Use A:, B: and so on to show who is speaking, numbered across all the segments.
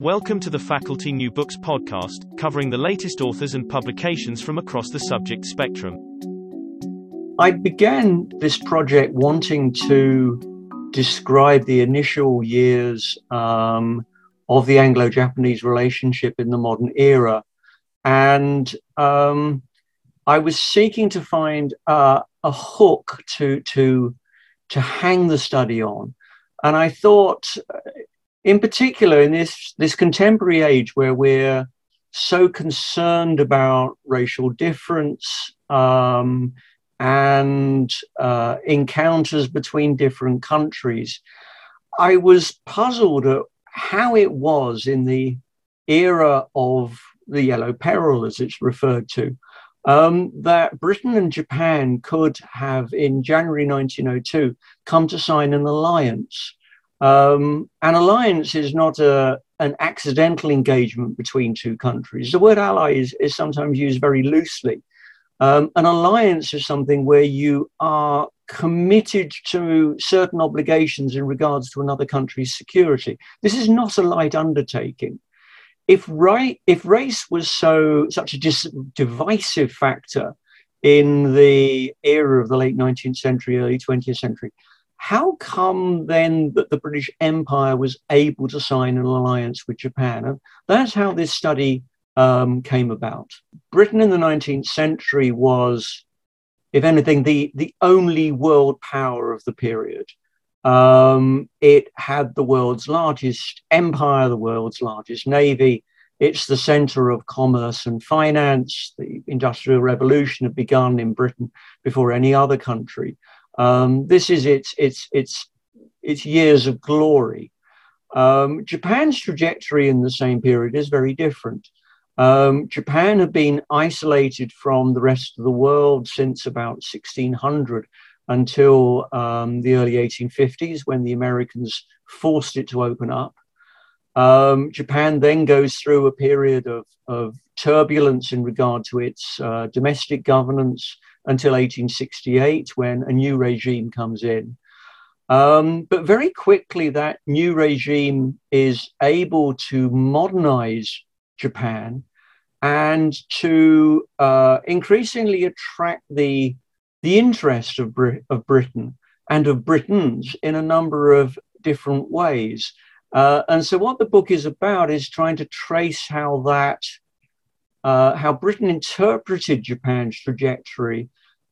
A: Welcome to the Faculty New Books podcast, covering the latest authors and publications from across the subject spectrum.
B: I began this project wanting to describe the initial years um, of the Anglo Japanese relationship in the modern era. And um, I was seeking to find uh, a hook to, to, to hang the study on. And I thought in particular in this this contemporary age where we're so concerned about racial difference um, and uh, encounters between different countries, I was puzzled at how it was in the era of the Yellow Peril, as it's referred to, um, that Britain and Japan could have, in January 1902, come to sign an alliance um, an alliance is not a, an accidental engagement between two countries. The word ally is, is sometimes used very loosely. Um, an alliance is something where you are committed to certain obligations in regards to another country's security. This is not a light undertaking. If, right, if race was so such a dis- divisive factor in the era of the late 19th century, early 20th century, how come then that the British Empire was able to sign an alliance with Japan? And that's how this study um, came about. Britain in the 19th century was, if anything, the, the only world power of the period. Um, it had the world's largest empire, the world's largest navy. It's the center of commerce and finance. The Industrial Revolution had begun in Britain before any other country. Um, this is its its its its years of glory. Um, Japan's trajectory in the same period is very different. Um, Japan had been isolated from the rest of the world since about 1600 until um, the early 1850s when the Americans forced it to open up. Um, Japan then goes through a period of, of turbulence in regard to its uh, domestic governance until 1868 when a new regime comes in. Um, but very quickly, that new regime is able to modernize Japan and to uh, increasingly attract the, the interest of, Brit- of Britain and of Britons in a number of different ways. Uh, and so, what the book is about is trying to trace how that, uh, how Britain interpreted Japan's trajectory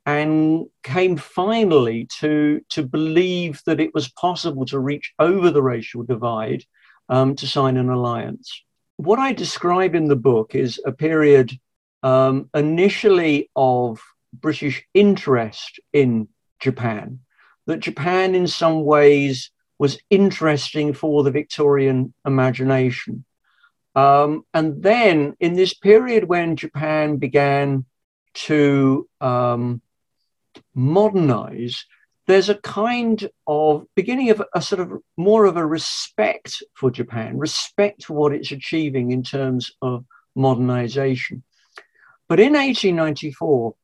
B: and came finally to, to believe that it was possible to reach over the racial divide um, to sign an alliance. What I describe in the book is a period um, initially of British interest in Japan, that Japan in some ways was interesting for the Victorian imagination. Um, and then in this period when Japan began to um, modernize, there's a kind of beginning of a sort of more of a respect for Japan, respect for what it's achieving in terms of modernization. But in 1894,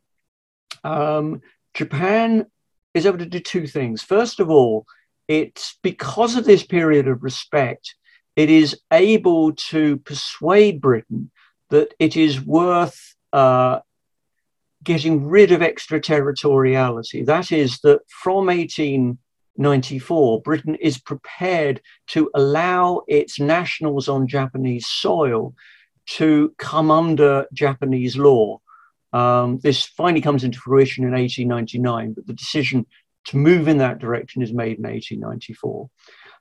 B: um, Japan is able to do two things. First of all, it's because of this period of respect, it is able to persuade Britain that it is worth uh, getting rid of extraterritoriality. That is, that from 1894, Britain is prepared to allow its nationals on Japanese soil to come under Japanese law. Um, this finally comes into fruition in 1899, but the decision to move in that direction is made in 1894.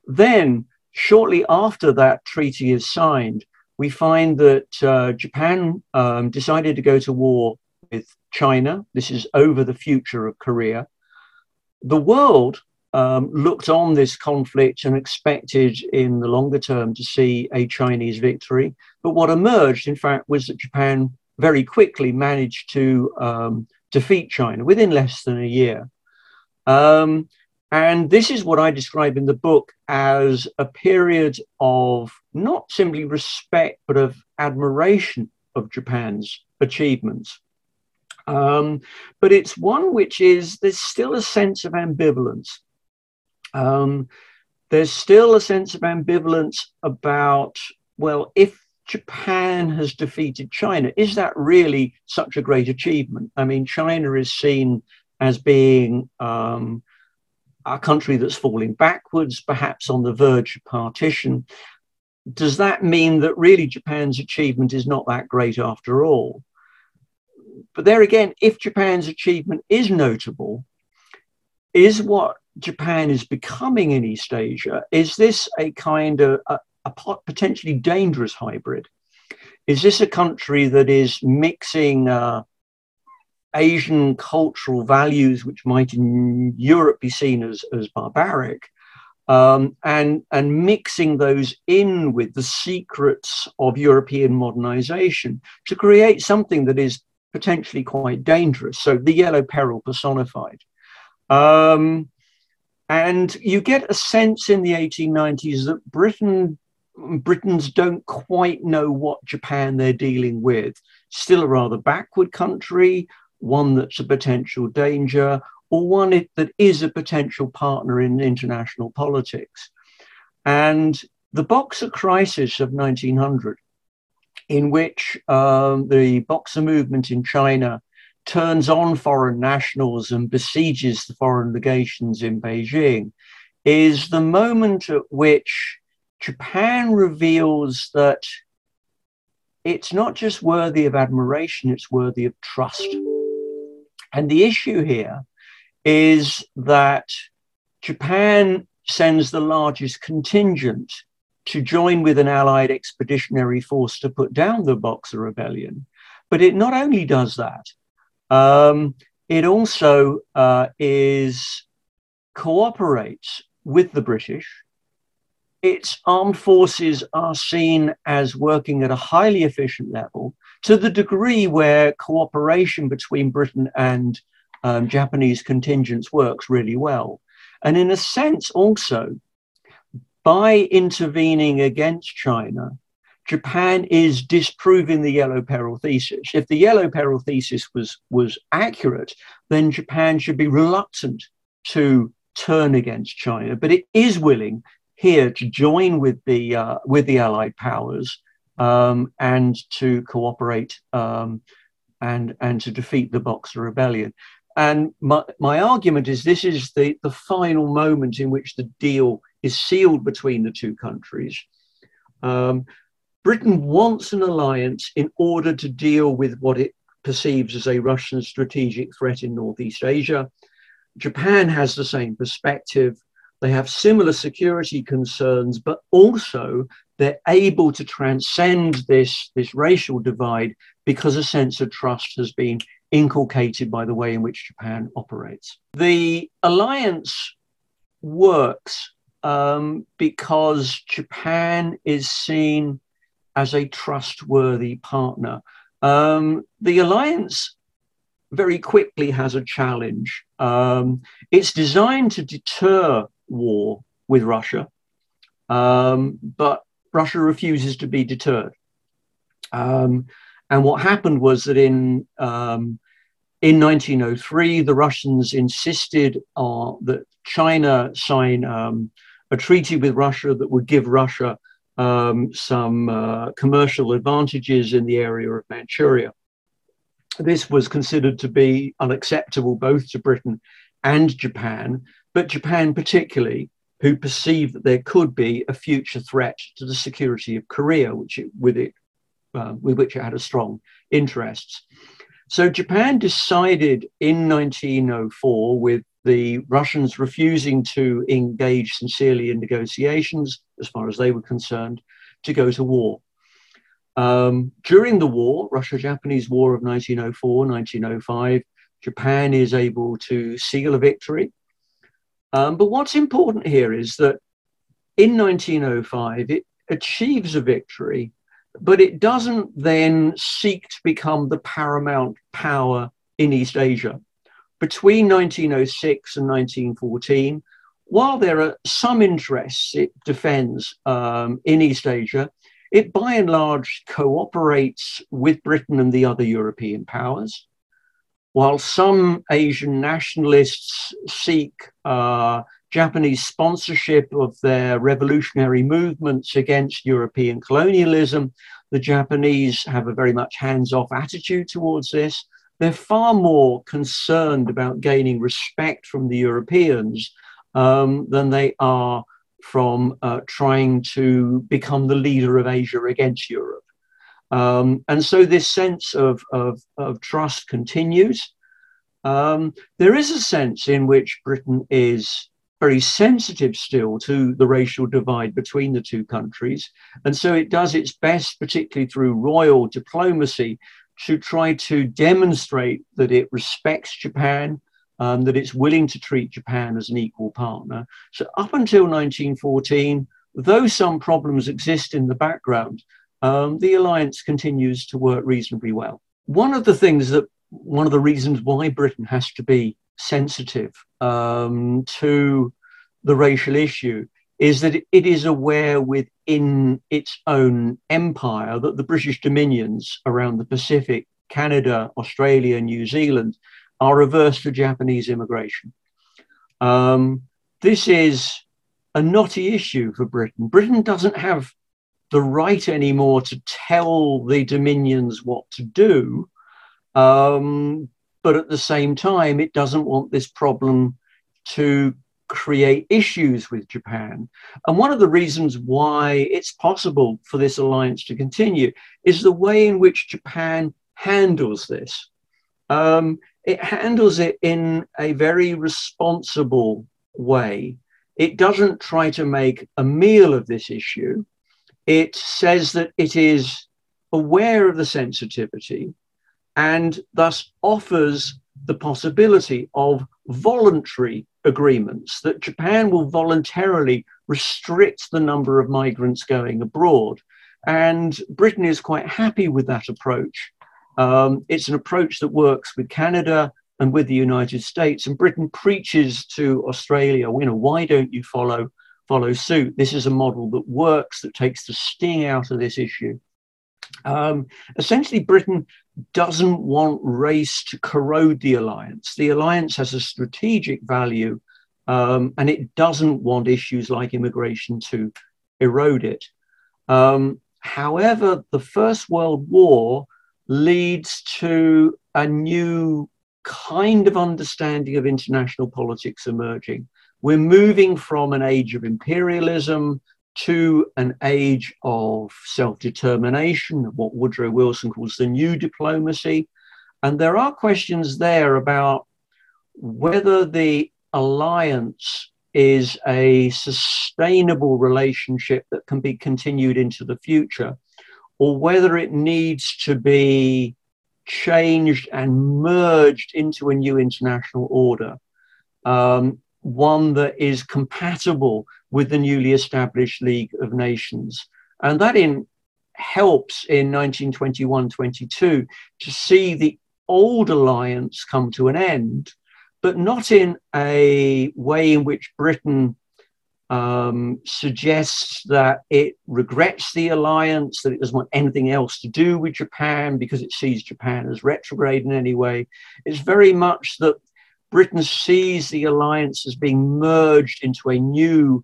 B: Then, shortly after that treaty is signed, we find that uh, Japan um, decided to go to war with China. This is over the future of Korea. The world um, looked on this conflict and expected in the longer term to see a Chinese victory. But what emerged, in fact, was that Japan very quickly managed to um, defeat China within less than a year. Um, and this is what I describe in the book as a period of not simply respect, but of admiration of Japan's achievements. Um, but it's one which is, there's still a sense of ambivalence. Um, there's still a sense of ambivalence about well, if Japan has defeated China, is that really such a great achievement? I mean, China is seen as being um, a country that's falling backwards, perhaps on the verge of partition. Does that mean that really Japan's achievement is not that great after all? But there again, if Japan's achievement is notable, is what Japan is becoming in East Asia, is this a kind of a, a potentially dangerous hybrid? Is this a country that is mixing uh, Asian cultural values, which might in Europe be seen as, as barbaric, um, and, and mixing those in with the secrets of European modernization to create something that is potentially quite dangerous. So the yellow peril personified. Um, and you get a sense in the 1890s that Britain Britons don't quite know what Japan they're dealing with. Still a rather backward country, one that's a potential danger, or one that is a potential partner in international politics. And the Boxer crisis of 1900, in which um, the Boxer movement in China turns on foreign nationals and besieges the foreign legations in Beijing, is the moment at which Japan reveals that it's not just worthy of admiration, it's worthy of trust. And the issue here is that Japan sends the largest contingent to join with an allied expeditionary force to put down the Boxer Rebellion. But it not only does that, um, it also uh, is cooperates with the British its armed forces are seen as working at a highly efficient level to the degree where cooperation between Britain and um, Japanese contingents works really well. And in a sense, also, by intervening against China, Japan is disproving the yellow peril thesis. If the yellow peril thesis was, was accurate, then Japan should be reluctant to turn against China, but it is willing here to join with the uh, with the Allied powers um, and to cooperate um, and and to defeat the Boxer Rebellion. And my, my argument is this is the, the final moment in which the deal is sealed between the two countries. Um, Britain wants an alliance in order to deal with what it perceives as a Russian strategic threat in Northeast Asia. Japan has the same perspective. They have similar security concerns, but also they're able to transcend this, this racial divide because a sense of trust has been inculcated by the way in which Japan operates. The alliance works um, because Japan is seen as a trustworthy partner. Um, the alliance very quickly has a challenge. Um, it's designed to deter war with Russia, um, but Russia refuses to be deterred. Um, and what happened was that in um, in 1903, the Russians insisted uh, that China sign um, a treaty with Russia that would give Russia um, some uh, commercial advantages in the area of Manchuria. This was considered to be unacceptable both to Britain and Japan, but Japan particularly, who perceived that there could be a future threat to the security of Korea, which it, with it uh, with which it had a strong interest. So Japan decided in 1904, with the Russians refusing to engage sincerely in negotiations, as far as they were concerned, to go to war. Um, during the war, Russia Japanese War of 1904 1905, Japan is able to seal a victory um, but what's important here is that in 1905, it achieves a victory, but it doesn't then seek to become the paramount power in East Asia. Between 1906 and 1914, while there are some interests it defends um, in East Asia, it by and large cooperates with Britain and the other European powers while some Asian nationalists seek uh, Japanese sponsorship of their revolutionary movements against European colonialism. The Japanese have a very much hands off attitude towards this. They're far more concerned about gaining respect from the Europeans um, than they are from uh, trying to become the leader of Asia against Europe. Um, and so this sense of, of, of trust continues. Um, there is a sense in which Britain is very sensitive still to the racial divide between the two countries. And so it does its best, particularly through royal diplomacy, to try to demonstrate that it respects Japan, um, that it's willing to treat Japan as an equal partner. So, up until 1914, though some problems exist in the background, um, the alliance continues to work reasonably well. One of the things that, one of the reasons why Britain has to be sensitive um, to the racial issue is that it is aware within its own empire that the British dominions around the Pacific, Canada, Australia, New Zealand, are averse to Japanese immigration. Um, this is a knotty issue for Britain. Britain doesn't have the right anymore to tell the dominions what to do. Um, but at the same time, it doesn't want this problem to create issues with Japan. And one of the reasons why it's possible for this alliance to continue is the way in which Japan handles this. Um, it handles it in a very responsible way. It doesn't try to make a meal of this issue. It says that it is aware of the sensitivity and thus offers the possibility of voluntary agreements that Japan will voluntarily restrict the number of migrants going abroad. And Britain is quite happy with that approach. Um, it's an approach that works with Canada and with the United States. And Britain preaches to Australia, you know, why don't you follow follow suit? This is a model that works, that takes the sting out of this issue. Um, essentially, Britain doesn't want race to corrode the alliance. The alliance has a strategic value, um, and it doesn't want issues like immigration to erode it. Um, however, the First World War leads to a new kind of understanding of international politics emerging. We're moving from an age of imperialism to an age of self determination, what Woodrow Wilson calls the new diplomacy. And there are questions there about whether the alliance is a sustainable relationship that can be continued into the future, or whether it needs to be changed and merged into a new international order. Um, one that is compatible with the newly established League of Nations. And that in helps in 1921-22 to see the old alliance come to an end, but not in a way in which Britain um, suggests that it regrets the alliance, that it doesn't want anything else to do with Japan because it sees Japan as retrograde in any way. It's very much that Britain sees the alliance as being merged into a new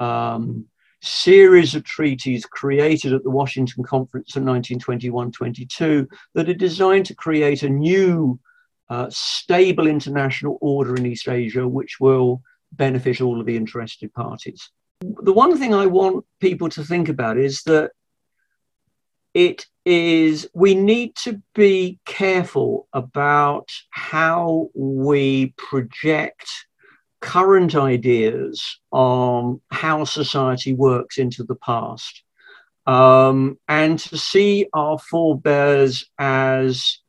B: um, series of treaties created at the Washington Conference of 1921 22 that are designed to create a new uh, stable international order in East Asia, which will benefit all of the interested parties. The one thing I want people to think about is that it is we need to be careful about how we project current ideas on how society works into the past um, and to see our forebears as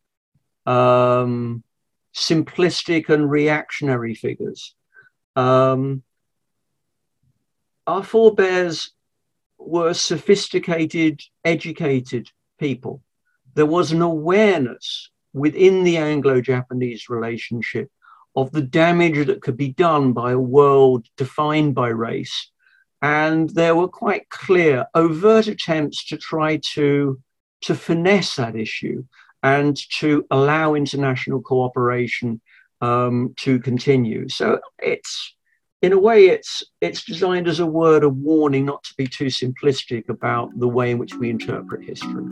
B: um, simplistic and reactionary figures. Um, our forebears were sophisticated, educated people. There was an awareness within the Anglo Japanese relationship of the damage that could be done by a world defined by race. And there were quite clear, overt attempts to try to, to finesse that issue and to allow international cooperation um, to continue. So it's in a way, it's it's designed as a word of warning not to be too simplistic about the way in which we interpret history.